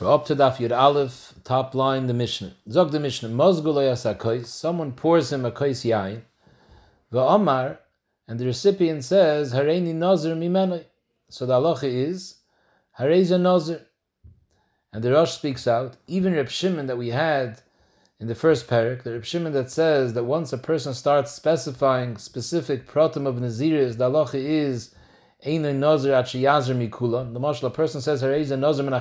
We're up to Daf Yud Aleph, top line, the Mishnah. Zog the Mishnah, Mozgulay asakos, someone pours him a kois yain, Omar, and the recipient says, Hareini nazir mimenoi. So the halacha is, Hareza nazir. And the Rosh speaks out, even Reb Shimon that we had in the first parak, the Reb Shimon that says that once a person starts specifying specific pratim of naziris, the halacha is, Einoi nazir achiyazir mikula. The marshal, a person says, Hareza nazir min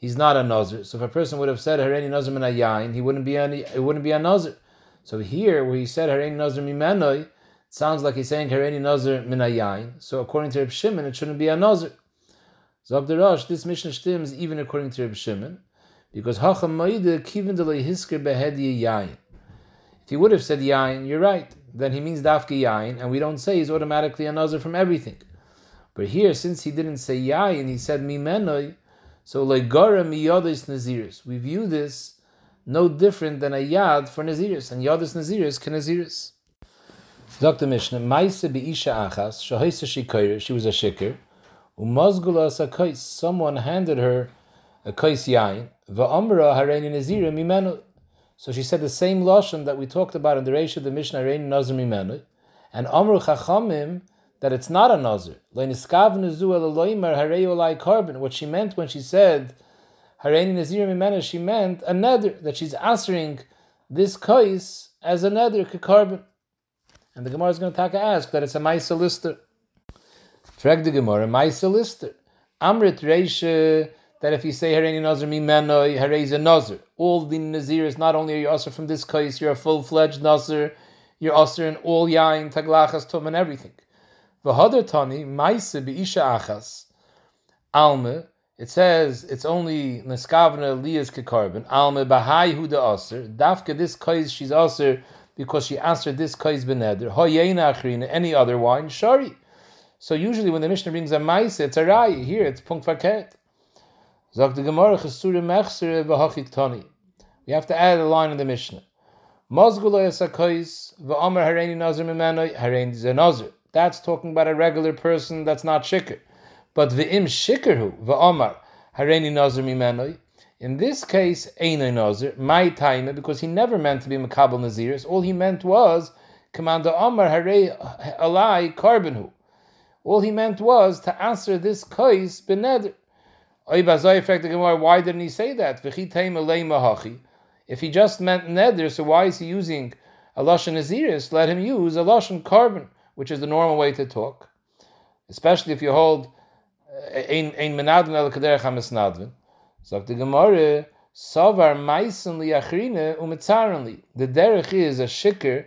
he's not a nazir. So if a person would have said Hareni nazir min yain, he wouldn't be any. It wouldn't be a nazir. So here, where he said Hareni nazir mimenoi, it sounds like he's saying Hareni nazir min yain. So according to Reb Shimon, it shouldn't be a nazir. So Rosh, this Mishnah stems even according to Reb Shimon, because hacham ma'ide kivin hisker behedi yain. If he would have said yain, you're right. Then he means dafki yain, and we don't say he's automatically a nazir from everything. But here, since he didn't say yain, he said mimenoi. So legara miyadis naziris. We view this no different than a yad for naziris, and yadis naziris can naziris. Dr. Mishnah, Maise isha achas, shahaisa shikoyer, she was a shikr, umazgula sakais, someone handed her a kais yain, va'amra hareini nazira mimenu. So she said the same lashon that we talked about in the Reish of the Mishnah, hareini nazir mimenu, and amru chachamim, that it's not a nazir. korban. What she meant when she said she meant a neder, that she's answering this kais as a neder korban. And the Gemara is going to ask that it's a Maisa lister. Frag the Gemara, Maisa lister. Amrit Reisha, that if you say Hareini Nazir Mimena, Harei is a nazir. All the Nazirs, not only are you also from this kais, you're a full fledged nazir, you're also in all yain, taglachas, tum, and everything. V'hader tani maise be'isha achas alme. It says it's only neskavna liyas kekarbon alme bahai huda aser. Dafka this kais she's aser because she answered this kais beneder. Hoyena achrina any other wine shari. So usually when the Mishnah brings a maise, it's a rai. Here it's punkt verkehrt. Zog the Gemara chesure mechsere tani. We have to add a line in the Mishnah. Mozgula esakais v'omer hareini nazir mimenoi hareini zenazir. That's talking about a regular person that's not shikr. But v'im shikr v'omar hareni nazir mimenoi. In this case, einay nazir my time because he never meant to be makabel naziris. All he meant was commander Omar harei alai karbenhu. All he meant was to answer this kais beneder. Why didn't he say that? If he just meant neder, so why is he using a lashon naziris? Let him use a lashon korban which is the normal way to talk, especially if you hold eh, ein ein menadin el kaderech hamisnadvin. Sagt the Gemara, savar maisen liachrine umitzarenli. The derech is a shikr.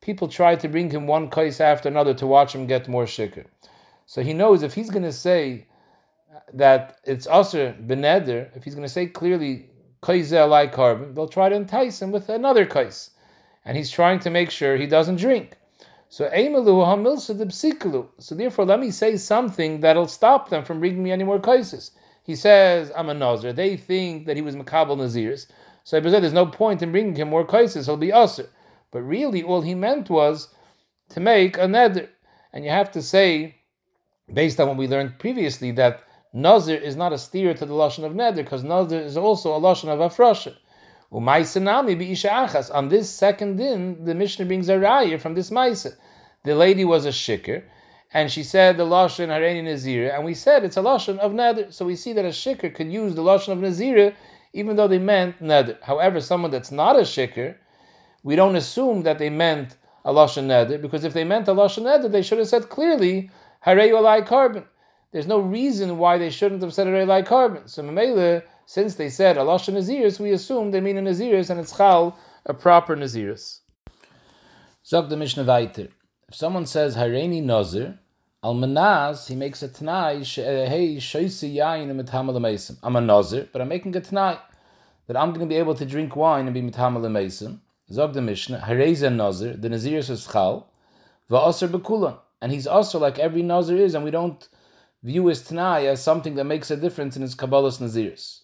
People try to bring him one case after another to watch him get more shikr. So he knows if he's going to say that it's also beneder, if he's going to say clearly kaizel like korban, they'll try to entice him with another kais. And he's trying to make sure he doesn't drink. So So therefore, let me say something that'll stop them from bringing me any more cases. He says, I'm a Nazir. They think that he was Makabal Nazirs. So I said, there's no point in bringing him more cases. He'll be Usr. But really, all he meant was to make a Neder. And you have to say, based on what we learned previously, that Nazir is not a steer to the Lashon of Neder, because Nazir is also a Lashon of Afrasha. On this second din, the Mishnah brings a raya from this Maisa. The lady was a shikr, and she said the lashon hareni nazira, and we said it's a lashon of neder. So we see that a shikr could use the lashon of nazira, even though they meant neder. However, someone that's not a shikr, we don't assume that they meant a lashon neder, because if they meant a lashon neder, they should have said clearly harei olai korban. There's no reason why they shouldn't have said harei olai korban. So Mamela since they said a lashon Naziris, we assume they mean a Naziris and it's Chal, a proper Naziris. Zog the Mishnah weiter. If someone says Hareini Nazir, Al Manaz, he makes a Tanai, eh, hey, Shoisi Yain Mitamal. I'm a Nazir, but I'm making a Tanai that I'm going to be able to drink wine and be Mitamal Mesim. Zog the Mishnah, Hareza Nazir, the Naziris is Chal, Va'asr Bekulan. And he's also like every Nazir is, and we don't view his Tanai as something that makes a difference in his Kabbalah's Naziris.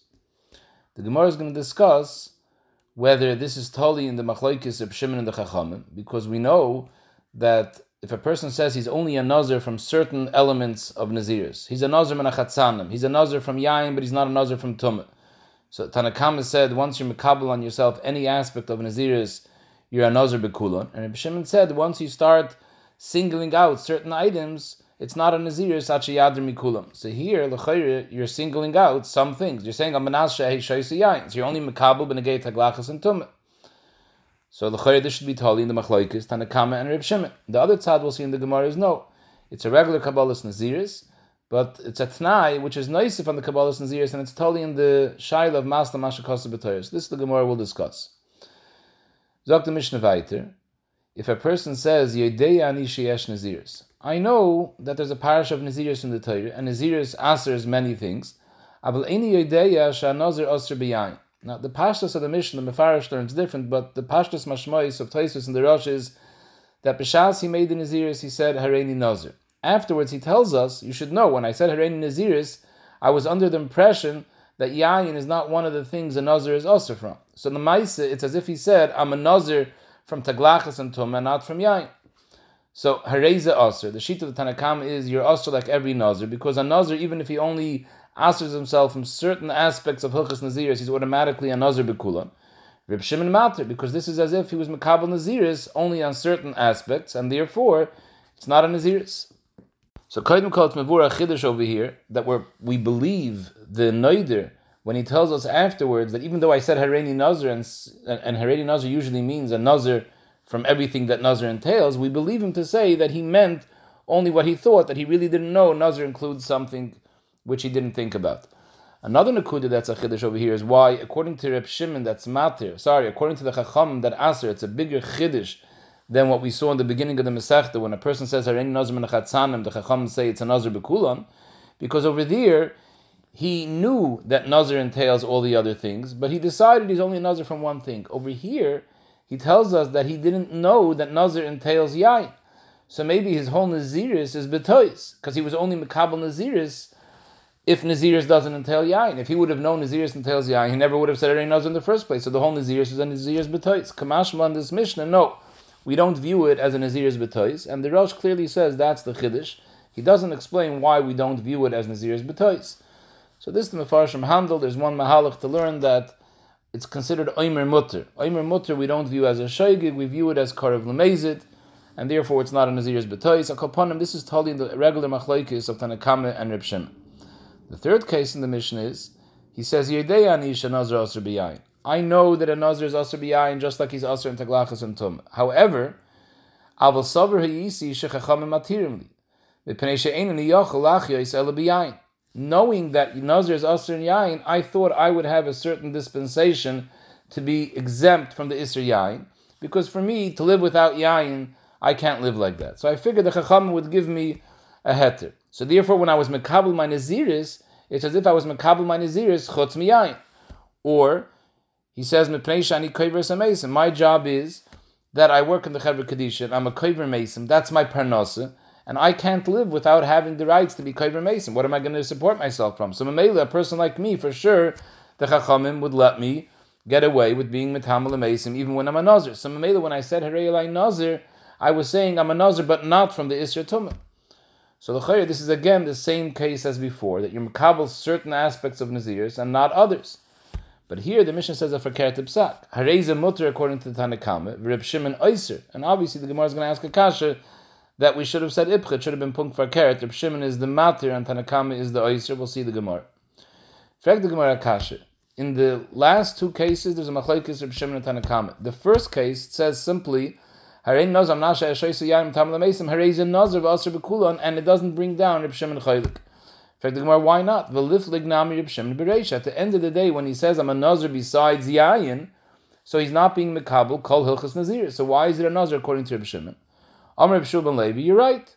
The Gemara is going to discuss whether this is totally in the Machlaikis of Shimon and the Chachamim, because we know that if a person says he's only a nazir from certain elements of nazirs, he's a nazir menachatzanim, he's a nazir from yain, but he's not a nazir from tumah. So Tanakama said, once you're makabel on yourself any aspect of naziris, you're a nazir bekulon. And Shimon said, once you start singling out certain items, it's not a naziris achiyadr mikulam. So here, l'chayr, you're singling out some things. You're saying, I'm menashe yain. So you're only makabel benegay taglachas and tumah. So the Chayr, should be totally in the Machlaikis, Tanakama and Reb Shimon. The other tzad we'll see in the Gemara is no. It's a regular Kabbalah's Naziris, but it's a Tnai, which is nice on the Kabbalah's Naziris, and it's totally in the Shaila of Masla Mashakasa B'Toyers. This the Gemara will discuss. Zok the Mishnah Vayter, if a person says, Yedeya ani sheyesh Naziris, I know that there's a parish of Naziris in the Torah, and Naziris answers many things, Abel eni Yedeya sha Nazir Osir B'Yayin. Now, the pashtas of the Mishnah, the Mefarish learns different, but the pashtas mashmois of Taisus and the Rosh is that B'shas he made the Naziris, he said, Hareini Nazir. Afterwards, he tells us, you should know, when I said Hareini Naziris, I was under the impression that Yayin is not one of the things a Nazir is also from. So the Maisa, it's as if he said, I'm a Nazir from Taglachas and Tumah, not from Yayin. So Hareza Asr, the sheet of the Tanakam is you're Asr like every Nazir, because a Nazir, even if he only answers himself from certain aspects of Hilchas Naziris, he's automatically a Nazir Bekulam. Rib Shimon Mater, because this is as if he was Makabal Naziris only on certain aspects, and therefore it's not a Naziris. So Kaidim calls Mavura Chiddush over here that we we believe the Noider when he tells us afterwards that even though I said Hareni Nazir and, and Nazir usually means a Nazir from everything that Nazir entails, we believe him to say that he meant only what he thought, that he really didn't know Nazir includes something which he didn't think about. Another nakuda that's a chiddush over here is why, according to Reb Shimon, that's matir. Sorry, according to the Chacham, that aser, it's a bigger chiddush than what we saw in the beginning of the Masechta when a person says Harein Nazir Menachatzanim, the Chacham say it's a Nazir Bekulan, because over there he knew that Nazir entails all the other things, but he decided he's only a Nazir from one thing. Over here, he tells us that he didn't know that Nazir entails Yain. So maybe his whole Naziris is Betois, because he was only Makabal Naziris if Naziris doesn't entail Yain. If he would have known Naziris entails Yain, he never would have said Nazir in the first place. So the whole Naziris is a Naziris B'tois. Kamashma on this Mishnah, no. We don't view it as a Naziris B'tois. And the Rosh clearly says that's the Chiddush. He doesn't explain why we don't view it as Naziris B'tois. So this the Mefarshim handle. There's one Mahalach to learn that it's considered Oimer Mutter. Oimer Mutter we don't view as a Shaygig, we view it as Karev Lemezit, and therefore it's not a Nazir's B'tois. Akoponim, this is totally the regular Machlaikis of Tanakame and Shimon. The third case in the Mishnah is he says Nazar I know that a Nazar is Asr B'yayin just like he's Asr in Taglachas and Tum. However. Knowing that Nazar is Asr in Yain, I thought I would have a certain dispensation to be exempt from the Isr Yain, because for me to live without Yain, I can't live like that. So I figured the Chacham would give me a heter. So therefore, when I was mekabel my naziris, it's as if I was mekabel my naziris chutz miyayin. Or he says mepnei shani mason. My job is that I work in the Chevra Kadisha. I'm a koiver mason. That's my parnasa. And I can't live without having the rights to be koiver mason. What am I going to support myself from? So Mamela, a person like me, for sure, the Chachamim would let me get away with being metamal mason even when I'm a nazir. So Mamela, when I said Harei Nazir, I was saying I'm a nazir, but not from the Isra Tumah. So the this is again the same case as before, that you're makabel certain aspects of Nazirs and not others. But here the Mishnah says a fakert psak. Hareza mutter according to the Tanakama, Reb Shimon Oyser. And obviously the Gemara is going to ask a kasha that we should have said Ibcha, should have been punk fakert. Reb Shimon is the matir and Tanakama is the Oyser. We'll see the Gemara. Fact the Gemara kasha. In the last two cases, there's a machlekes Reb Shimon and Tanakama. The first case says simply Harein nazar nasha eshoysu yayim tam lemesim. Harein nazar v'asr b'kulon, and it doesn't bring down Reb Shimon Chaylik. In fact, why not? At the end of the day, when he says I'm a nazar besides yayin, so he's not being mekabel kol hilchas nazir. So why is it a nazar according to Reb Shimon? Amr Shimon Levi, you're right.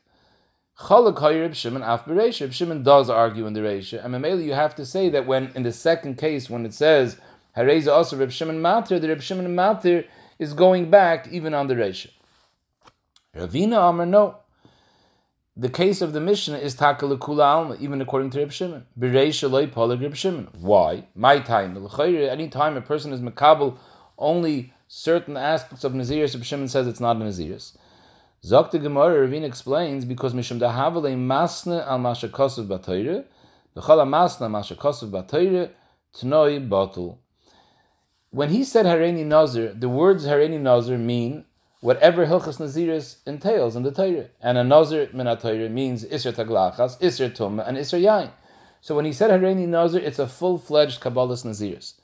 Chalak Reb Shimon af Bereish. Reb Shimon does argue in the Reisha, and Mamela, you have to say that when in the second case when it says Hareza also Reb Shimon Matir, the Reb Shimon Matir is going back even on the Reisha. Ravina Amar, no. The case of the Mishnah is Takalakula Alma, even according to Reb Shimon. Bereisha loy polag Reb Shimon. Why? My time. Any time a person is makabel only certain aspects of Naziris, Reb Shimon says it's not a Naziris. Zok Gemara, Ravine explains, because Mishum Dahavale Masne al Masha Kosev Batayre, V'chol Masna Masha Kosev Batayre, Tnoi Batul. When he said Hareni Nazir, the words Hareni Nazir mean whatever Hilchas Naziris entails in the Torah. And a Nazir min means Isra Taglachas, Isra Tumma, and Isra Yain. So when he said Hareni Nazir, it's a full-fledged Kabbalah's Naziris.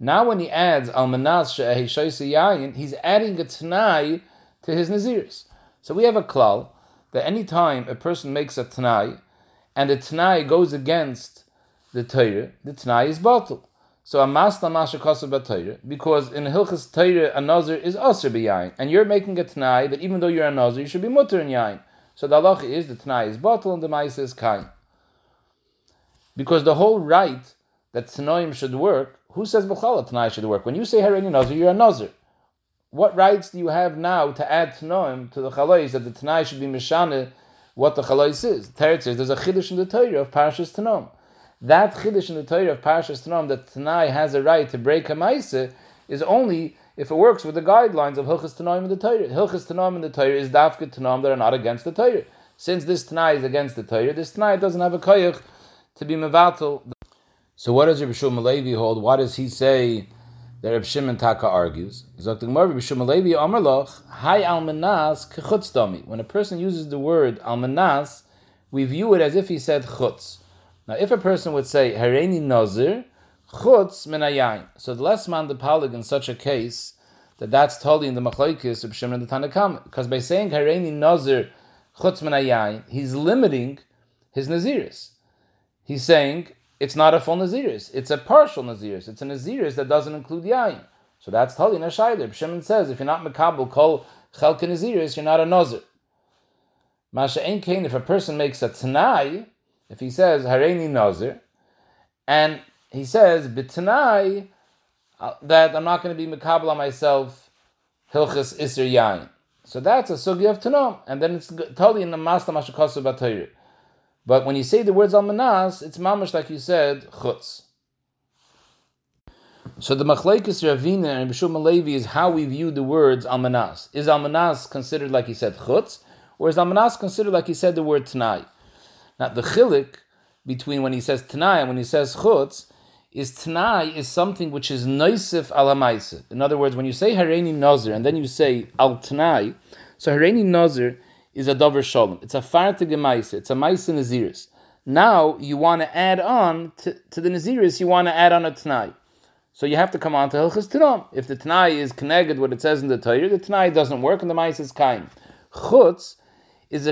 Now when he adds Almanas She'ehishaisi Yain, he's adding a Tanai to his Naziris. So we have a klal that any time a person makes a Tanai, and the Tanai goes against the Torah, the Tanai is batal. So a masla masha kosav because in Hilchas Torah a nazir is aser b'yayin, and you're making a Tanai that even though you're a nazir, you should be mutter in yain. So the halacha is the Tanai is batal and the ma'isa is kain. Because the whole right that Tanoim should work, who says b'chala Tanai should work? When you say Hareni Nazir, you're a nazir. What rights do you have now to add Tanoim to the Chalais that the Tanai should be Mishane what the Chalais is? Teretz says there's a Chiddush in the Torah of Parashas Tanom that chiddush in the Torah of Parshas Tanam that Tanai has a right to break a ma'ase is only if it works with the guidelines of Hilchas Tanam in the Torah. Hilchas Tanam in the Torah is dafka Tanam that are not against the Torah. Since this Tanai is against the Torah, this Tanai doesn't have a koyach to be mevatel. So what does Rabbi Shimon Levi hold? What does he say that Rabbi Shimon Taka argues? Rabbi Shimon Levi Amarloch, Hai almanas kechutz When a person uses the word almanas, we view it as if he said chutz. Now, if a person would say Hareni Nazir, Chutz Minayayin, so the less man the palig in such a case that that's totally in the Machlaikis of Shimon the Tanakam, because by saying Hareni Nazir Chutz Minayayin, he's limiting his Naziris. He's saying it's not a full Naziris, it's a partial Naziris. It's a Naziris that doesn't include Yayin. So that's totally in a Shaider. Shimon says if you're not Makabal Kol Chelka Naziris, you're not a Nazir. Masha Ein if a person makes a Tanai, if he says Hareini Nazir, and he says B'tanai uh, that I'm not going to be Makabal on myself Hilchas Isser Yain. So that's a sugi of Tanom, and then it's totally in the Masta Mashakasu Batayr. But when you say the words Almanas, it's mamash like you said, Chutz. So the Machlekes Ravina and Bishul Malevi is how we view the words Almanas. Is Almanas considered like he said Chutz, or is Almanas considered like he said the word Tanai? Now the chilik between when he says Tanai and when he says Chutz is Tanai is something which is noisif al In other words, when you say Hareni Nazir and then you say al Tanai, so Hareni Nazir is a dover shalom. It's a fartig maisa. It's a maisa naziris. Now you want to add on to, to the naziris. You want to add on a Tanai. So you have to come on to Hilchas Tanam. If the Tanai is connected what it says in the Torah, the Tanai doesn't work and the maisa is kaim. Chutz is a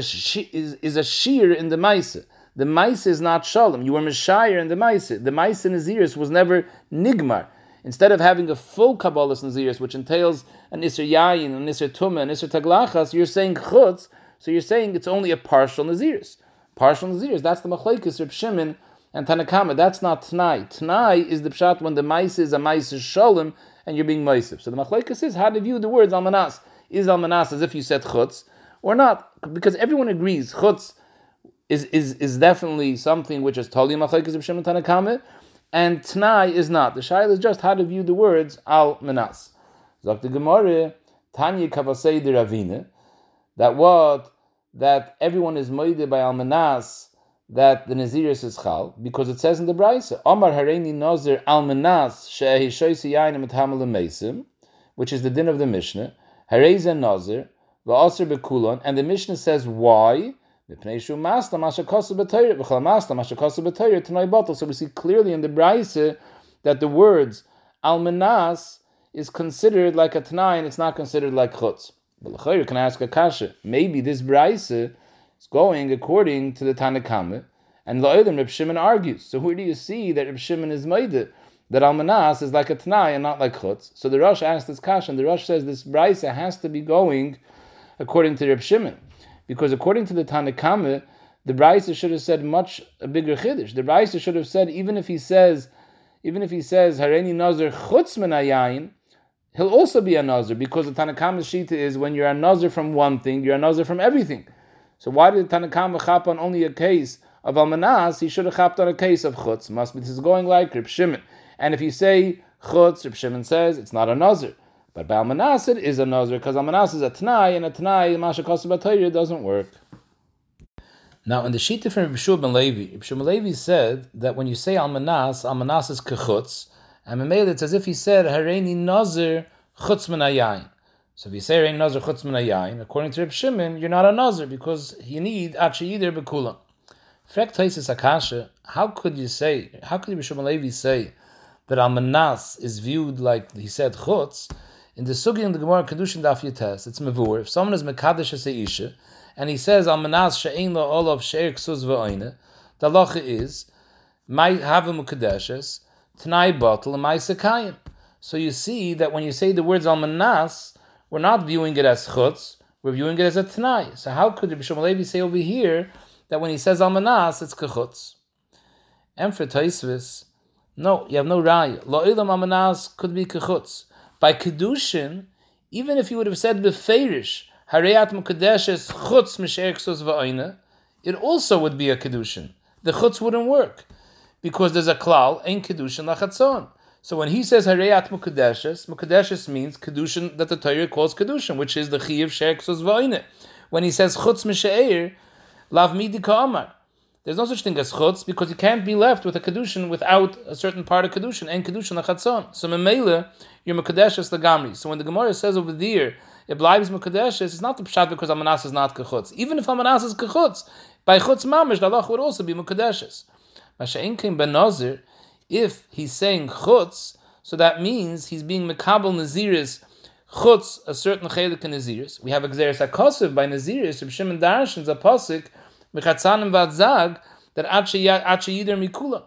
is, is a shear in the Maisa. The Maisa is not Shalom. You were Meshire in the Maisa. The Maisa Naziris was never Nigmar. Instead of having a full Kabbalah Naziris, which entails an Isser Yayin, an Isser Tumah, an Isser Taglachas, you're saying Chutz, so you're saying it's only a partial Naziris. Partial Naziris, that's the Machlaikis, Reb Shimon, and Tanakama. That's not Tanai. Tanai is the Pshat when the Maisa is a Maisa Shalom, and you're being Maisif. So the Machlaikis is how to view the words Almanas. Is Almanas as if you said Chutz, or not, because everyone agrees chutz is is, is definitely something which is totally machlekes of Shem and tnai is not. The shail is just how to view the words al menas. Zok the Gemara Tanya Kavasei de Ravine that what that everyone is moide by al menas that the Naziris is chal because it says in the Brisa Omar Hareini Nazir al menas shehi shoysi yain which is the din of the Mishnah Hareza Nazir and the Mishnah says why. So we see clearly in the Braise that the words almanas is considered like a Tanai and it's not considered like chutz. But you can ask a kasha. Maybe this Braise is going according to the Tanakame, and La'odim Reb Shimon argues. So where do you see that Reb Shimon is made that almanas is like a Tanai and not like chutz? So the Rosh asks this kasha, and the Rosh says this Braise has to be going according to Reb Shimon, because according to the Tanakame, the Brisa should have said much a bigger chiddush. The Brisa should have said even if he says, even if he says Hareni Nazir chutz menayayin, he'll also be a Nazir because the Tanakama's shita is when you're a Nazir from one thing, you're a Nazir from everything. So why did the Tanakama chap on only a case of Almanas? He should have chapped on a case of chutz. Must be this is going like Reb Shimon. And if you say chutz, Reb Shimon says it's not a Nazir. But it is a Nazir, because Almanas is a Tanai, and a Tanai, Masha Kosabatayr, doesn't work. Now, in the sheet from Rabbi ben Levi, Rabbi Levi said that when you say Almanas, Almanas is Kechutz, and Mamela, it's as if he said, Hareini Nazir Chutz Min So if you say Hareini Nazir Chutz Min according to Rabbi you're not a Nazir, because you need actually either Bekulam. Frek Taisis Akasha, how could you say, how could Rabbi ben Levi say that Almanas is viewed like he said Chutz, in the Sugi in the Gemara Kedushin Daf Yates, it's Mavur, if someone is Mekadesh as Isha, and he says Almanas She'ein Lo Olav She'er Ksuz V'oine, the halacha is, Mai Havim Kadeshes, Tanai Bottle, Mai Sekayim. So you see that when you say the words Almanas, we're not viewing it as Chutz, we're viewing it as a tnai. So how could Rabbi Shmuel say over here that when he says Almanas, it's Kechutz? And for Taisvis, no, you have no raya. Lo ilam Almanas could be Kechutz. By Kedushin, even if you would have said Beferish, Hareyat Mukadeshes Chutz Misherksos Va'ina, it also would be a Kedushin. The Chutz wouldn't work because there's a klal in Kedushin Lachatzon. So when he says Hareyat Mukadeshes, Mukadeshes means Kedushin that the Torah calls Kedushin, which is the Chiyav Sherksos Va'ina. When he says Chutz Misheir, Lav Midi Ka'amar. There's no such thing as chutz because you can't be left with a kedushin without a certain part of kedushin and kedushin lachatzon. So memela you're mekadeshes lagamri. So when the Gemara says over there it blives mekadeshes, it's not the pshat because amanas is not kechutz. Even if amanas is kechutz, by chutz mamish the Allah would also be mekadeshes. Masha'inkim ben nazir, if he's saying chutz, so that means he's being mekabel naziris chutz a certain chelik in naziris. We have a gzeres akosiv by naziris. Reb Shimon Darshan's a pasuk mechatzanim vadzag that ache yider mikula.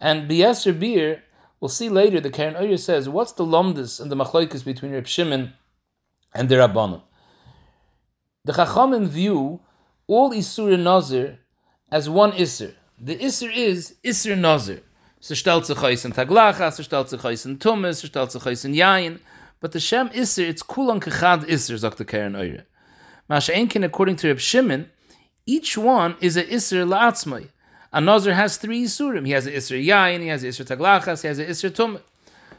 And B'yeser Bir, we'll see later, the Karen Oyer says, what's the lomdus and the machlokes between Reb Shimon and the Rabbanim? The Chachamim view all Isur and Nazir as one Isur. The Isur is Isur Nazir. So stellt sich in Taglacha, so stellt sich heus in so stellt sich heus in Yain. But the Shem Isur, it's Kulan Kechad Isur, sagt the Karen Oyer. Masha Enkin, according to Reb Shimon, each one is a Isser La'atzmai. A Nazir has three Isurim. He has an Isser Yain, he has an Isser Taglachas, he has an Isser Tum.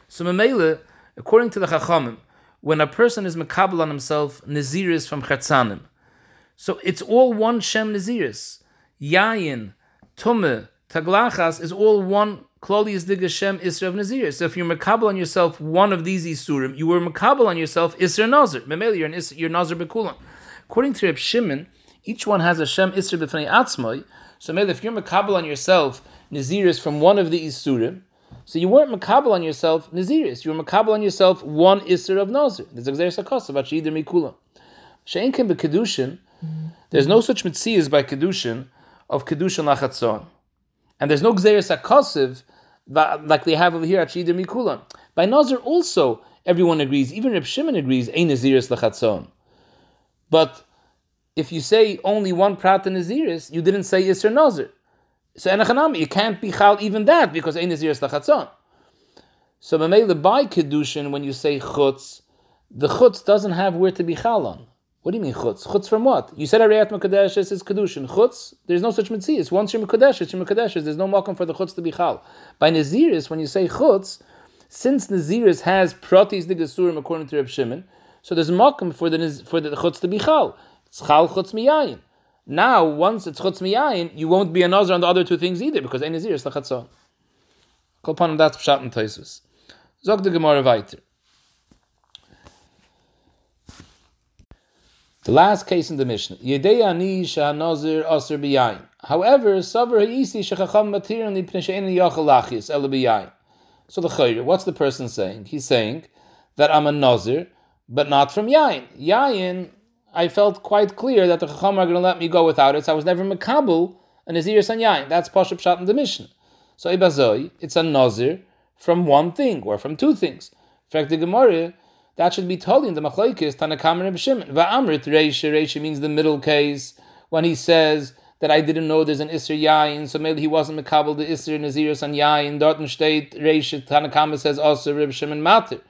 So Mamela, according to the Chachamim, when a person is Makabal on himself, Naziris from Chatzanim. So it's all one Shem Naziris. Yain, Tumme, Taglachas is all one is Diga Shem Isra of Naziris. So if you're Makabal on yourself one of these Isurim, you were Makabal on yourself Isra Nazir. Mamela, you're, an you're Nazir Bekulan. According to Reb Shimon, each one has a Shem Isra b'fnei atzmai. So maybe if you're makabel on yourself Naziris from one of the Isurim, so you weren't makabel on yourself Naziris. You were makabel on yourself one Isra of Nazir. There's a Sakos about Sheidir Mikula. She'enkim b'kedushin, there's no such mitzvahs by kedushin of kedushin lachatzon, and there's no gzeres akosiv like they have over here at Mikulan. By Nazir also, everyone agrees, even Reb Shimon agrees, ein naziris lachatzon. But if you say only one prat in Naziris, you didn't say Yisr Nazir. So Enachanami, you can't be chal even that because Ein Naziris Lachatzon. So Mamela by Kedushin, when you say Chutz, the Chutz doesn't have where to be chal on. What do you mean Chutz? Chutz from what? You said Arayat Makadesh is Kedushin. Chutz, there's no such mitzvah. Once you're Makadesh, it's your Makadesh. There's no welcome for the Chutz to be chal. By Naziris, when you say Chutz, since Naziris has Pratis the Gesurim according to Reb Shimon, so there's a for the for the chutz to be chal. Schal. Now, once it's chutz miyayin, you won't be a nazar on the other two things either because ein nazir is lachatzon. Kol panim dat pshat and taisus. Zog the Gemara weiter. The last case in the Mishnah. Yedei ani nazir aser biyayin. However, savar ha'isi shechacham matirin p'neshein yachal lachis el biyayin. So the chayr, what's the person saying? He's saying that I'm a nazir, but not from yayin. Yayin I felt quite clear that the Chacham are going to let me go without it, so I was never Makabul a Nazir Sanyayin. That's Pashup Shat in the Mishnah. So Ibazoi, it's a Nazir from one thing or from two things. In fact, the Gemara, that should be told in the Machlaikis, Tanakam and Shimon. Va'amrit Reisha, Reisha means the middle case, when he says that I didn't know there's an Isser Yain, so maybe he wasn't Makabul the Isser Nazir Sanyayin. Dorten State, Reisha, Tanakama says also Rib Shimon Matir.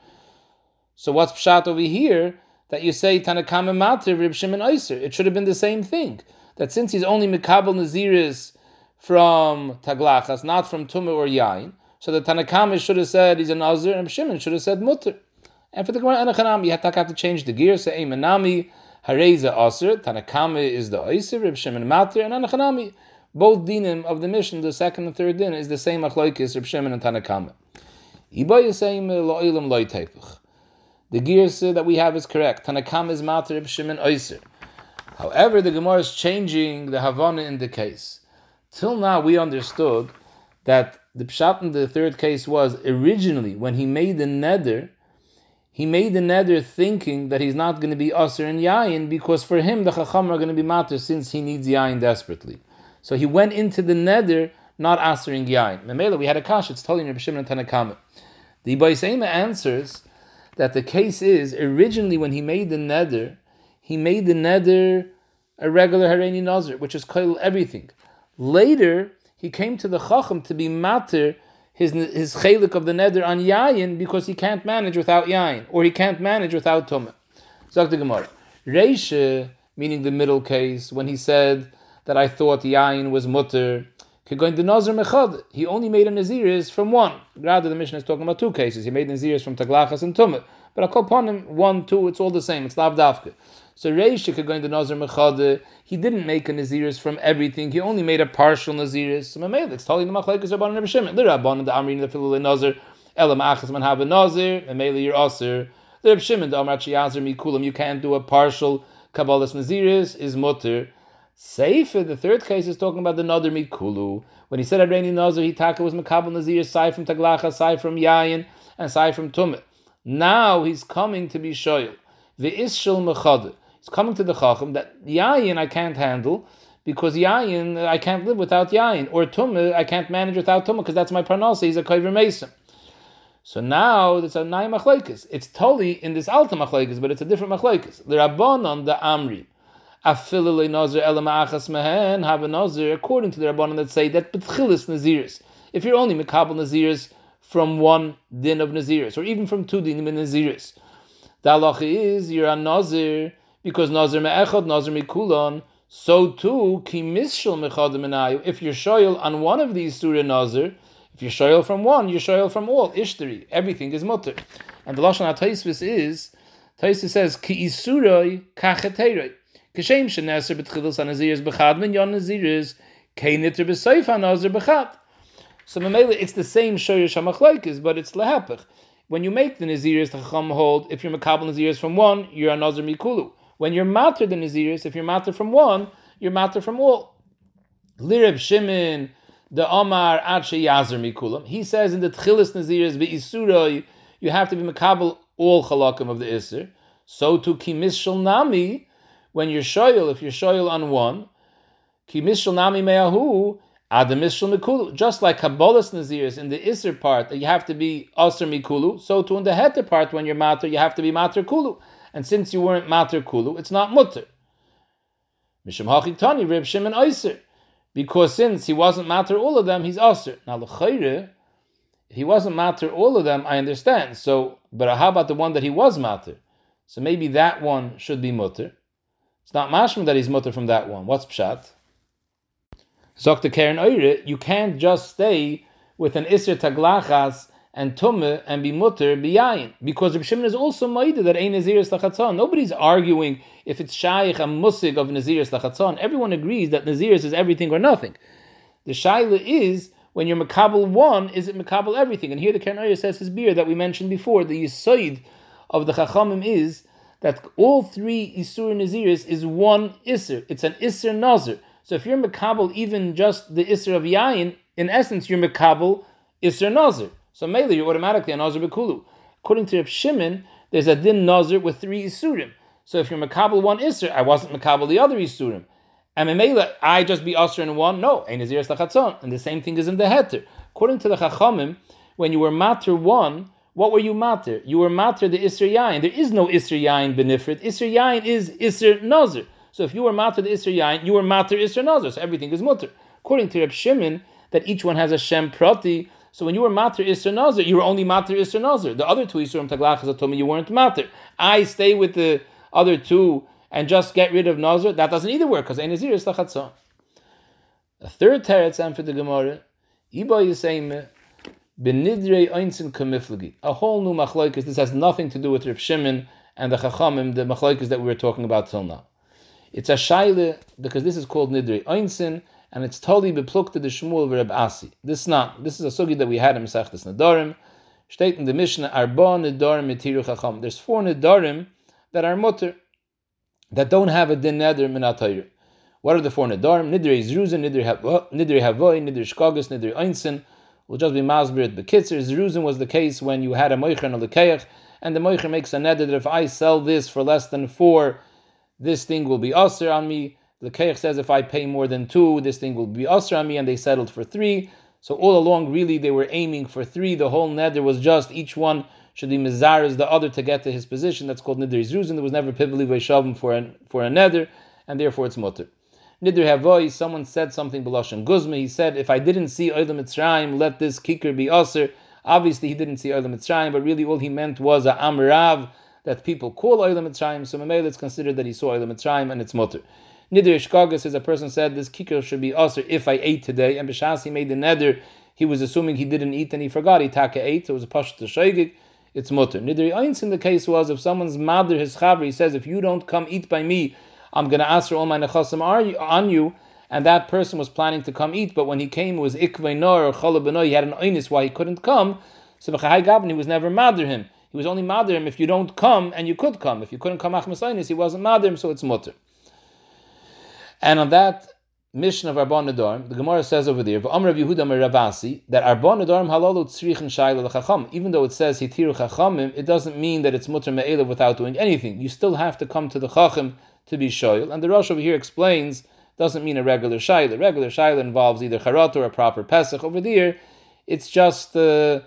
So what's Pshat over here? That you say Tanakama Matir Rib Shimon Eiser. It should have been the same thing. That since he's only Mikabel Naziris from Taglachas, not from Tumah or Yain, so the Tanakama should have said he's a Nazir and Shimon should have said Mutter. And for the Gemara Anachanami, you have to, change the gear. Say, Manami, Hareza Aser, Tanakama is the Oiser, Reb Shimon Matir, and Anachanami. Both dinim of the Mishnah, the second and third din, is the same achloikis, Reb Shimon and Tanakama. Iba Yisayim Lo'ilam Loi. The gears that we have is correct. Tanakama is Matir, Reb Shimon Oiser. However, the Gemara is changing the Havana in the case. Till now, we understood that the pshat in the third case was originally when he made the neder, he made the neder thinking that he's not going to be aser and yayin because for him the chacham are going to be matter since he needs yayin desperately. So he went into the neder not aser and yayin. Memela, we had a kash. It's telling Rabbi Shimon and Tanakama. The Baisema answers that the case is originally when he made the neder, he made the neder a regular Hareni Nazir, which is koil everything. Later, he came to the Chacham to be matir his his chelik of the neder on yayin because he can't manage without yayin, or he can't manage without tumah. Zog the Gemara. Reisha, meaning the middle case, when he said that I thought yayin was mutter, going to nazir mechad. He only made a naziris from one. Rather, the Mishnah is talking about two cases. He made naziris from taglachas and tumah. But I call upon him one, two. It's all the same. It's lav dafka. So Reisha could go into Nazir Mechade. He didn't make a Naziris from everything. He only made a partial Naziris. So Mamela, it's telling the Machlekes Rabban and Shimon. The Rabban the Amrin the Filul Nazir. Elam Achas Man have a Nazir. Mamela you're Aser. The Reb Shimon the Amrat Yazir Mikulam. You can't do a partial Kabbalah's Naziris is Mutter. Seifer, the third case is talking about the Nadir Mikulu. When he said Arani Nazir, he taka was Makabal Nazir, Sai from Taglacha, Sai from Yayin, and Sai from Tumit. Now he's coming to be Shoyel. The Ishil Mechadeh. He's coming to the Chacham that Yayin I can't handle because Yayin I can't live without Yayin, or Tumah I can't manage without Tumah because that's my parnasa. He's a Kaiver Mason. So now it's a Nai Machlekes. It's totally in this Alta Machlekes, but it's a different Machlekes. The Rabbanon, the Amri. Afilile Nazir Elam Achas Mehen have a Nazir, according to the Rabbanon that say that Betchilis Naziris. If you're only Mekabal Naziris from one din of Naziris, or even from two din of Naziris, the halacha is you're a Nazir because Nazir me'echad, Nazir mikulon, so too, ki mishal mechad If you're shoyal on one of these surah Nazir, if you're shoyal from one, you're shoyal from all. Ishtari, everything is mutter. And the Lashon HaTaisvis is, Taisvis says, ki isuroi kacheteroi. Kashem sheneser betchilas anaziris bechad min yon naziris, kei niter b'seif anazir. So it's the same shoyish hamachlaikis, but it's lehapach. When you make the naziris, the chacham hold, if you're makabel naziris from one, you're a nazir mikulu. When you're matter the Naziris, if you're matter from one, you're matter from all. Lireb Shimon, the Omar Ache Yazar Mikulam. He says in the Tchilis Naziris, Isura, you have to be Makabal all Chalakim of the Isser. So to Kimishal Nami, when you're Shoyal, if you're Shoyal on one, Kimishal Nami Meahu, Mikulu. Just like Kabbalah's Naziris in the Isser part, you have to be Aser Mikulu, so too in the Heter part, when you're Matter, you have to be Matter Kulu and since you weren't mater kulu, it's not mutter. Mishum Shimon. Because since he wasn't matter all of them, he's Oser. Now, l'chayre, he wasn't matter all of them, I understand. So, but how about the one that he was matter? So maybe that one should be mutter. It's not mashma that he's mutter from that one. What's pshat? Zokta Karen Oire, you can't just stay with an Isser Taglachas and tumme and be mutter biyayin because Reb Shimon is also ma'ida that ein naziris lachatzon. Nobody's arguing if it's shaykh a musig of naziris lachatzon. Everyone agrees that naziris is everything or nothing. The shaila is when you're makabel one, is it makabel everything? And here the Karen says his beer that we mentioned before. The yisoid of the chachamim is that all three isur naziris is one isur. It's an isur nazir. So if you're makabel even just the isur of yayin, in essence you're makabel isur nazir. So mainly you're automatically a Nazir Bekulu. According to Reb Shimon, there's a din Nazir with three Isurim. So if you're Makabal one Isur, I wasn't Makabal the other Isurim. And Memela, I just be Asr in one? No, Ein Nazir Slachatzon. And the same thing is in the Heter. According to the Chachamim, when you were Mater one, what were you Mater? You were Mater the Isr Yain. There is no Isr Yain benifrit. Isr Yain is Isr Nazir. So if you were Mater the Isr Yain, you were Mater Isr Nazir. So everything is Mutter. According to Reb Shimon, that each one has a Shem Prati, so when you were matir isra nazir, you were only matir isra nazir. The other two isurim taglachas told me you weren't matir. I stay with the other two and just get rid of nazir. That doesn't either work because ein is lachatzon. A third teretz for the gemara, iba yisayim Benidrei Einsin Kamiflagi. A whole new machlokes. This has nothing to do with Reb Shimon and the Chachamim, the machlokes that we were talking about till now. It's a shaile because this is called Nidrei Einsin, and it's totally beplukte the Shmuel Reb Asi. This is not. This is a sugi that we had in Masechtas Nedarim. Steht in the Mishnah, Arba Nedarim Mitiru Chacham. There's four Nedarim that are mutter, that don't have a din neder minatayr. What are the four nedarim? Nidrei zruzin, nidrei havoy, nidrei shkagas, nidrei einsin. Will just be masbirit bekitzer. Zruzin was the case when you had a moicher and a lekeach, and the moicher makes a neder that if I sell this for less than four, this thing will be usher on me. The lekeach says if I pay more than two, this thing will be usher on me, and they settled for three. So all along, really, they were aiming for three. The whole neder was just each one should be mizar as the other to get to his position. That's called nidr zruzin. There was never pivli v'shavim for a, for a neder, and therefore it's mutter. Nidr havoi, someone said something b'lashon guzma. He said, if I didn't see oilam mitzrayim, let this kicker be aser. Obviously, he didn't see oilam mitzrayim, but really all he meant was a amrav that people call oilam mitzrayim. So maybe it's considered that he saw oilam mitzrayim and it's mutter. Nidr ishkagas is a person said this kicker should be aser if I ate today, and b'shas he made the neder. He was assuming he didn't eat and he forgot he taka ate, so it was a pashut to it's mutter. Eins in the case was if someone's mother, his chaver, says, if you don't come eat by me, I'm going to ask for all oh, my nechasim on you. And that person was planning to come eat, but when he came, it was ikvei nor or. He had an oinis why he couldn't come. So b'chai he was never mother him. He was only mother him if you don't come, and you could come. If you couldn't come achmas he wasn't mother him, so it's mutter. And on that Mishnah of Arbon Nedarim, the Gemara says over there, Amr Yehuda Ravasi, that Arbon Nedarim halalu tzrichin shayla l'chacham. Even though it says hitiru chachamim, it doesn't mean that it's mutter me'elav without doing anything. You still have to come to the chacham to be shoyl. And the Rosh over here explains, doesn't mean a regular shayla. Regular shayla involves either charot or a proper pesach. Over there, it's just uh,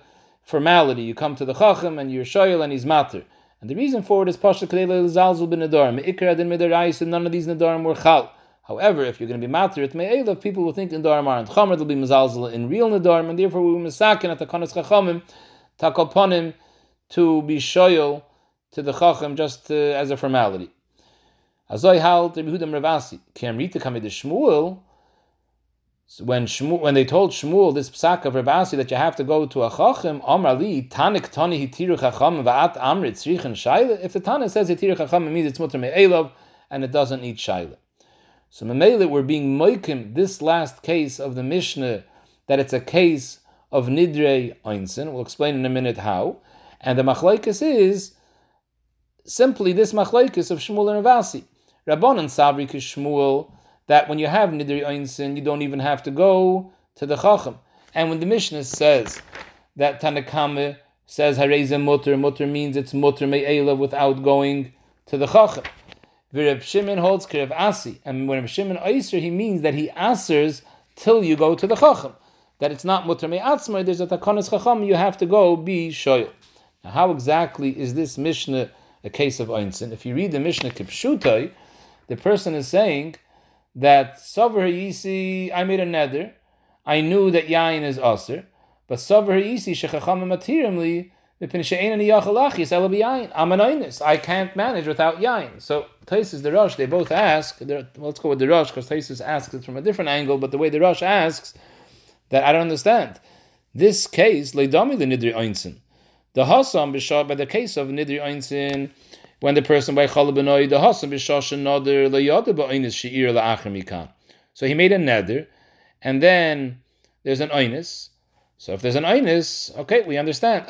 formality. You come to the chacham and you're shoyl and he's matter. And the reason for it is pasha kadei zalzul bin nedarim. Ikra adin midarais and none of these nedarim were chal. However, if you're going to be matir it me'elav, people will think Nedarim aren't chamer, they'll be mezalzel in real Nedarim, and therefore we will misakin at the konas chachamim, takoponim, to be shoyal to the chacham just uh, as a formality. Azoi halt Rabbi Yehuda Ravasi, Kamrita Kamid Shmuel, when Shmuel, when they told Shmuel this psak of Ravasi that you have to go to a chacham, Amar li tanik tani hitiru chacham va'at amrit tzrichin shaila. If the Tana says hitiru chacham, it means it's mutter me'elav and it doesn't need shaila. So Mamela, we're being moikim this last case of the Mishnah that it's a case of Nidre Einsen. We'll explain in a minute how. And the machlaikas is simply this machlaikas of Shmuel and Ravasi. Rabbanan Sabri Kishmuel, that when you have Nidre Einsen, you don't even have to go to the Chacham. And when the Mishnah says that Tanakame says Hareza Mutter, Mutter means it's Mutter Me'ela without going to the Chacham. Reb Shimon holds Kirev Asi. And when Reb Shimon Aiser, he means that he answers till you go to the Chacham. That it's not Mutter Me'atzma, there's a Takonis Chacham, you have to go be Shoyel. Now, how exactly is this Mishnah a case of Einsin? If you read the Mishnah Kipshutai, the person is saying that Savar Yisi, I made a nether, I knew that Yain is Aser, but Savar Yisi, Shechacham Matirimli, I can't manage without yain. So Taisus the Rosh, they both ask. Let's go with the Rosh because Taisus asks it from a different angle. But the way the Rosh asks, that I don't understand. This case, leidami the nidri einsin. The hasam b'shah by the case of nidri einsin, when the person by la'achar mikan. So he made a neder, and then there's an einis. So if there's an einis, okay, we understand.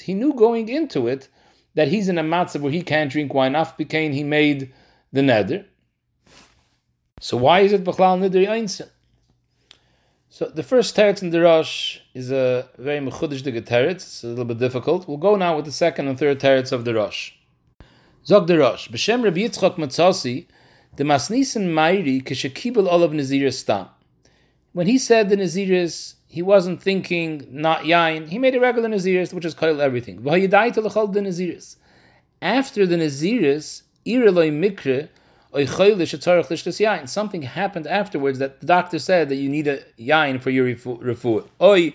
He knew going into it that he's in a matzah where he can't drink wine. Afpikain, he made the neder. So why is it b'chlal neder einsin? So the first teretz in the Rosh is a very mechudish de teretz. It's a little bit difficult. We'll go now with the second and third teretz of the Rosh. Zog the Rosh. B'shem Rabbi Yitzchak Matzasi, the masnisen mayri kishakibel olav nazir stam when he said the Naziris, he wasn't thinking not yain. He made a regular Naziris, which is called everything. the After the Naziris, mikre, Something happened afterwards that the doctor said that you need a yain for your refu. Oi,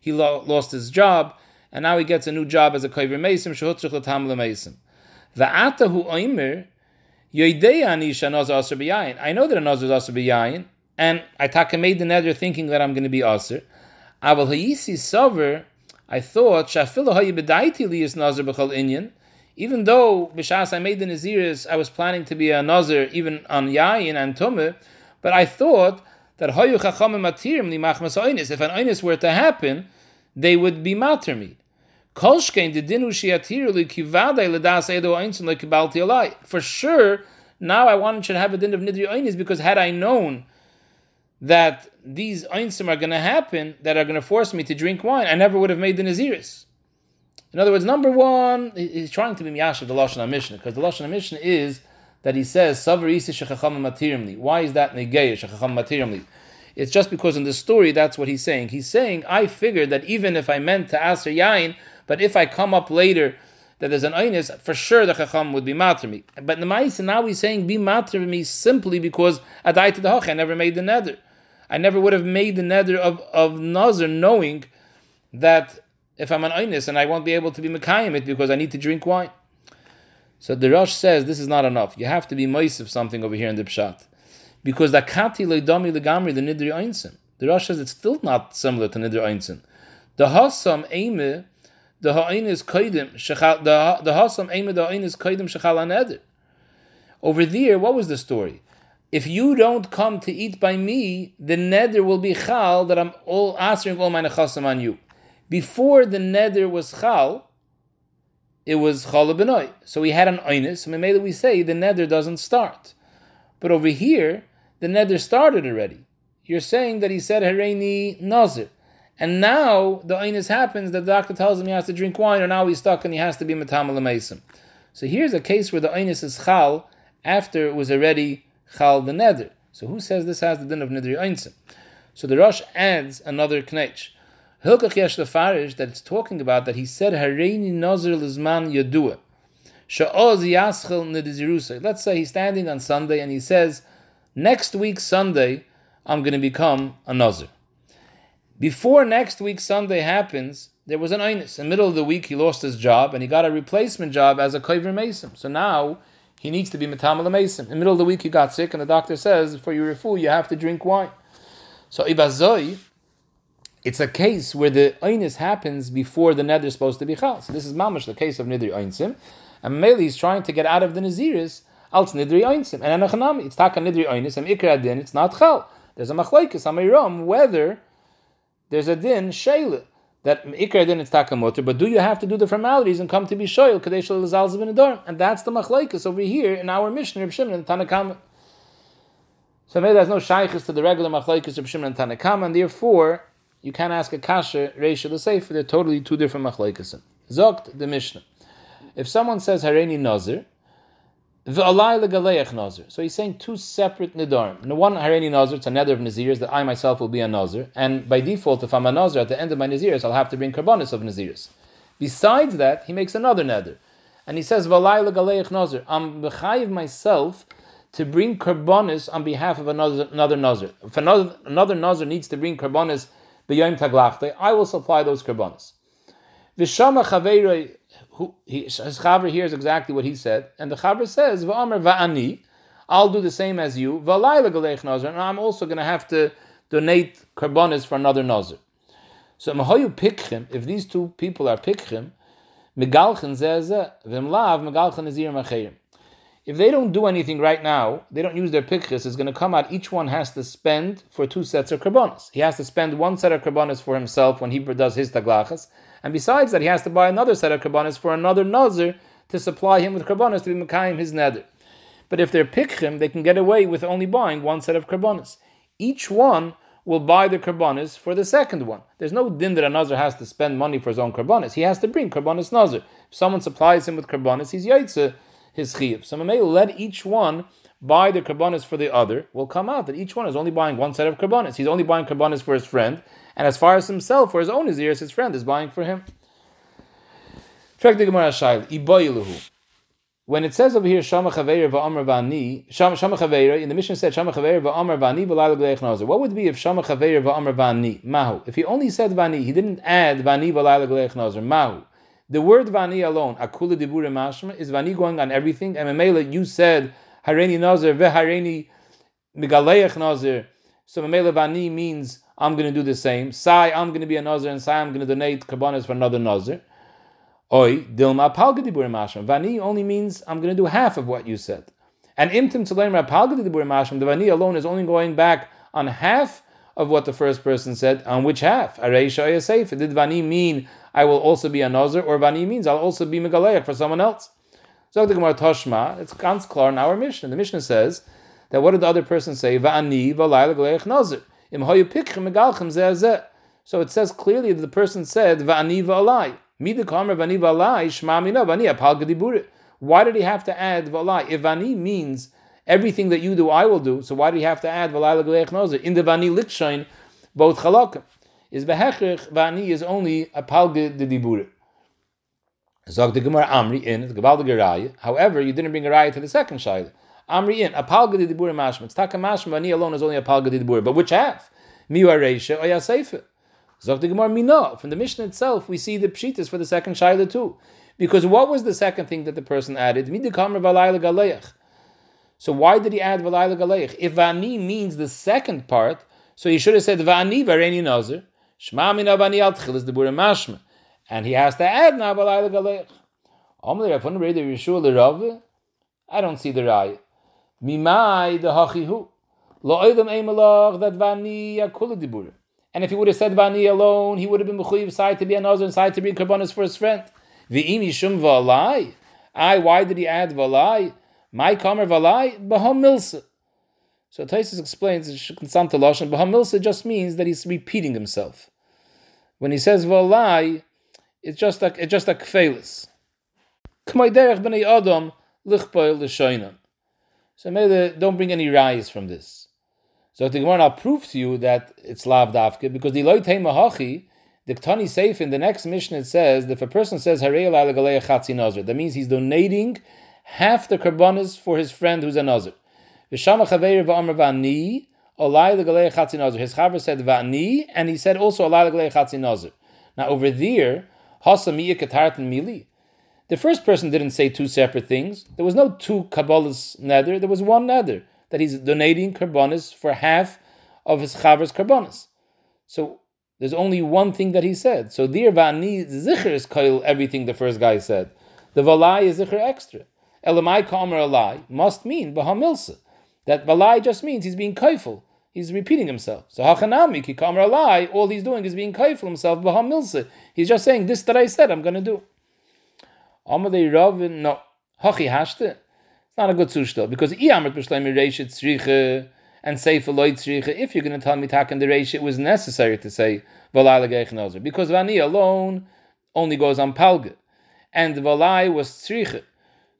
he lost his job, and now he gets a new job as a koiver mesim shehutzrich latam lemesim. Va'ata oimer yoidei ani shanaz aser. I know that a is aser b'yayin, and I taka made the nether thinking that I'm going to be aser. Aval hayisi sover, I thought shafilu hayi li is b'chol inyan. Even though Bishas I made the naziris, I was planning to be a nazir even on yayin and tumah, but I thought that hayu chachamim matirim li machmas oinis. If an oinis were to happen, they would be matir me. For sure, now I wanted to have a din of nidri oinis because had I known that these einsim are going to happen that are going to force me to drink wine, I never would have made the naziris. In other words, number one, he's trying to be miyashav the lashon mishnah because the lashon mishnah is that he says savar isi shechacham matirimli. Why is that negay shechacham matirimli? It's just because in the story that's what he's saying. He's saying I figured that even if I meant to ask aser yain, but if I come up later that there's an aynis, for sure the chacham would be matir me. But in the ma'is, now he's saying be matir me simply because I to the. I never made the nether. I never would have made the nether of, of Nazar knowing that if I'm an Einis and I won't be able to be Mekayim it because I need to drink wine. So the Rosh says this is not enough. You have to be moist of something over here in the Pshat. Because the Kati Leidami Legamri, the Nidri Einsim. The Rosh says it's still not similar to Nidri Einsim. The Hasam Eime, the Ha'einis Kaidim, the Hasam Eime, the Ha'einis Kaidim Shechal Aneder. Over there, what was the story? if you don't come to eat by me, the neder will be chal that I'm all answering all my nechasim on you. Before the neder was chal, it was chal benoy. So we had an oinus, and maybe we say the neder doesn't start. But over here, the neder started already. You're saying that he said hareini nazir. And now the oinus happens that the doctor tells him he has to drink wine, or now he's stuck and he has to be metamal So here's a case where the oinus is chal after it was already chal the neder. So who says this has the din of nidri einsim? So the Rosh adds another knetch. Hilkach yesh lefarish that it's talking about that he said hareini nazir lizman yadua. Sha'oz. Let's say he's standing on Sunday and he says, next week Sunday I'm going to become a nazir. Before next week Sunday happens, there was an einus. In the middle of the week, he lost his job and he got a replacement job as a kover mason. So now he needs to be metamal mason. In the middle of the week, he got sick, and the doctor says, for your refu, you have to drink wine. So ibazoi, it's a case where the einis happens before the nether is supposed to be chal. So this is mamash, the case of nidri einsim. And Meli is trying to get out of the naziris, als nidri einsim. And anachanami, it's taka nidri einis, and ikra din, it's not chal. There's a machlaikis, amiram, whether there's a din, shayla that ikar then it's takamoter, but do you have to do the formalities and come to be shoyl shoyel kadesh l'zalz And that's the machlaikas over here in our Mishnah of Shimon and Tanakama. So maybe there's no shaykhs to the regular machlaikas of Shimon and Tanakama, and therefore you can't ask a kasha reisha l'sefer. They're totally two different machlaikas. Zogt the Mishnah. If someone says hareni nazir, v'alai legaleich nazir. so he's saying two separate nidarim. The one hareni nazir, it's a nether of nazirs that I myself will be a nazir, and by default, if I'm a nazir at the end of my nazirs, I'll have to bring karbonis of nazirs. Besides that, he makes another nether, and he says v'alai legaleich nazir. I'm bechayiv myself to bring karbonis on behalf of another another nazir. If another another nazir needs to bring karbonis b'yom taglachte, I will supply those karbonis. V'shama chaveiroi who he, his chaver hears exactly what he said, and the chaver says, "Va'amar va'ani." I'll do the same as you. V'alayla galech nazar, and I'm also going to have to donate karbonis for another nazar. So mahoyu pikchim. If these two people are pikchim, megalchen zeze v'mlav megalchen azir machayim. If they don't do anything right now, they don't use their pikchis, it's going to come out, each one has to spend for two sets of karbonis. He has to spend one set of karbonis for himself when he does his taglachas, and besides that, he has to buy another set of karbanis for another nazir to supply him with karbanis to be mekayim his nether. But if they're pikchim, they can get away with only buying one set of karbanis. Each one will buy the karbanis for the second one. There's no din that a nazir has to spend money for his own karbanis. He has to bring karbanis nazir. If someone supplies him with karbanis, he's yaitze his chiyuv. So may let each one buy the karbanis for the other. Will come out that each one is only buying one set of karbanis. He's only buying karbanis for his friend, and as far as himself, for his own ears, his friend is buying for him. When it says over here Shama va'ani, Shama in the Mishnah said Shama Chaveira va'amar va'ani What would be if Shama Chaveira va'amar va'ani? Mahu. If he only said va'ani, he didn't add va'ani v'layla gleich Mahu. The word vani alone, akula dibure mashma, is vani going on everything. And Mamela, you said hareni nazir ve'hareni migaleich nazir. So Mamela vani means I'm going to do the same. Sai, I'm going to be a nazir, and Sai, I'm going to donate karbanis for another nazir. Oi, dilma palga dibur mashma. Vani only means I'm going to do half of what you said. And imtim tleim rapalga dibur mashma. The vani alone is only going back on half of what the first person said. On which half? Areisha safe. Did vani mean I will also be a nazir, or vani means I'll also be megaleach for someone else? So the Gemara Toshma, it's ganz klar in our Mishnah. The Mishnah says that what did the other person say? Va'ani v'alayla galeich nazir. Im hoyu pikchim megalchem zeh So it says clearly that the person said va'ani valah, midukama vani v'alay. Shma mina, vani, apalgadi Buddha. Why did he have to add valai? If vani means everything that you do, I will do. So why do you have to add valai l'gleich In the vani likshain, both chalakim. Is behechrich vani is only a palge de dibure. Zog the Gemara Amri in the Gabaldige Raya. However, you didn't bring a raya to the second shaila. Amri in a palge de dibure mashma. It's taka mashma vani alone is only a palge de dibure. But which half? Miu areisha or yaseifa. Zog the Gemara Mina. From the Mishnah itself, we see the pshitas for the second shaila too. Because what was the second thing that the person added? Mid kamr v'leil legalaych. So why did he add valayla galeich? If vani means the second part, so he should have said vani vareni nazir. Shma mina vani al is the bura mashma. And he has to add now valayla galeich. I don't see the raya. Mimai the hachihu. Lo oidam eimalach that vani yakula dibura. And if he would have said Vani alone, he would have been Mechuyiv side to be another and side to be Karbonis for his friend. V'im Yishum Valai. I, why did he add Valai? My Kamer Valai, Baham Milsa. So Taisus explains Santa Lashon, Milsa just means that he's repeating himself. When he says Valai, it's just like it's just like kfelis. K'mayderech b'nei Adam lichpoil. So maybe don't bring any rise from this. So the Gemara now prove to you that it's lav dafke because the loy mahachi, the ktani seif in the next Mishnah it says that if a person says that means he's donating half the karbonis for his friend who's a nazir. Olai legalei chatzi nazir. His chaver said v'ani, and he said also olai legalei chatzi nazir. Now over there, hasa miya mili. The first person didn't say two separate things. There was no two kabbalas nether. There was one nether that he's donating karbonis for half of his chaver's karbonis. So there's only one thing that he said. So dir vani zikr is kail everything the first guy said. The valai is zikr extra. Elamai kamer alai must mean bahamilsa. That valai just means he's being kaiful. He's repeating himself. So hachanami ki kamer alai, all he's doing is being kaiful himself bahamilsa. He's just saying this that I said I'm going to do. Amadei Ravin no hachi hashte It's not a good sushta because I iyamrit b'shleimi reisha tzricha and say for loy tzricha. If you're going to tell me tak the reisha, it was necessary to say valai legech because vani alone only goes on palga, and valai was tzricha.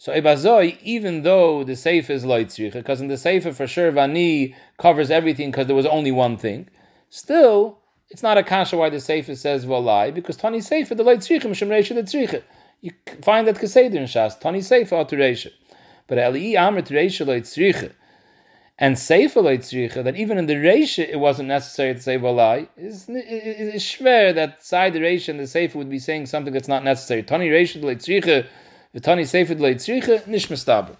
So ebazoi, even though the sefer is loy tzricha, because in the sefer for sure vani covers everything because there was only one thing, still. It's not a kasha why the sefer says valai because tani sefer the loy tzricha mishum reisha the tzricha. You find that kaseder in shas tani sefer aturesha. But Eli Amrit Reisha Tzricha and Seifa Tzricha, that even in the Reisha it wasn't necessary to say Valai, is schwer that side the Reisha and the Seifa would be saying something that's not necessary. Tani Reisha vetani seifed leit zuche nish mistabel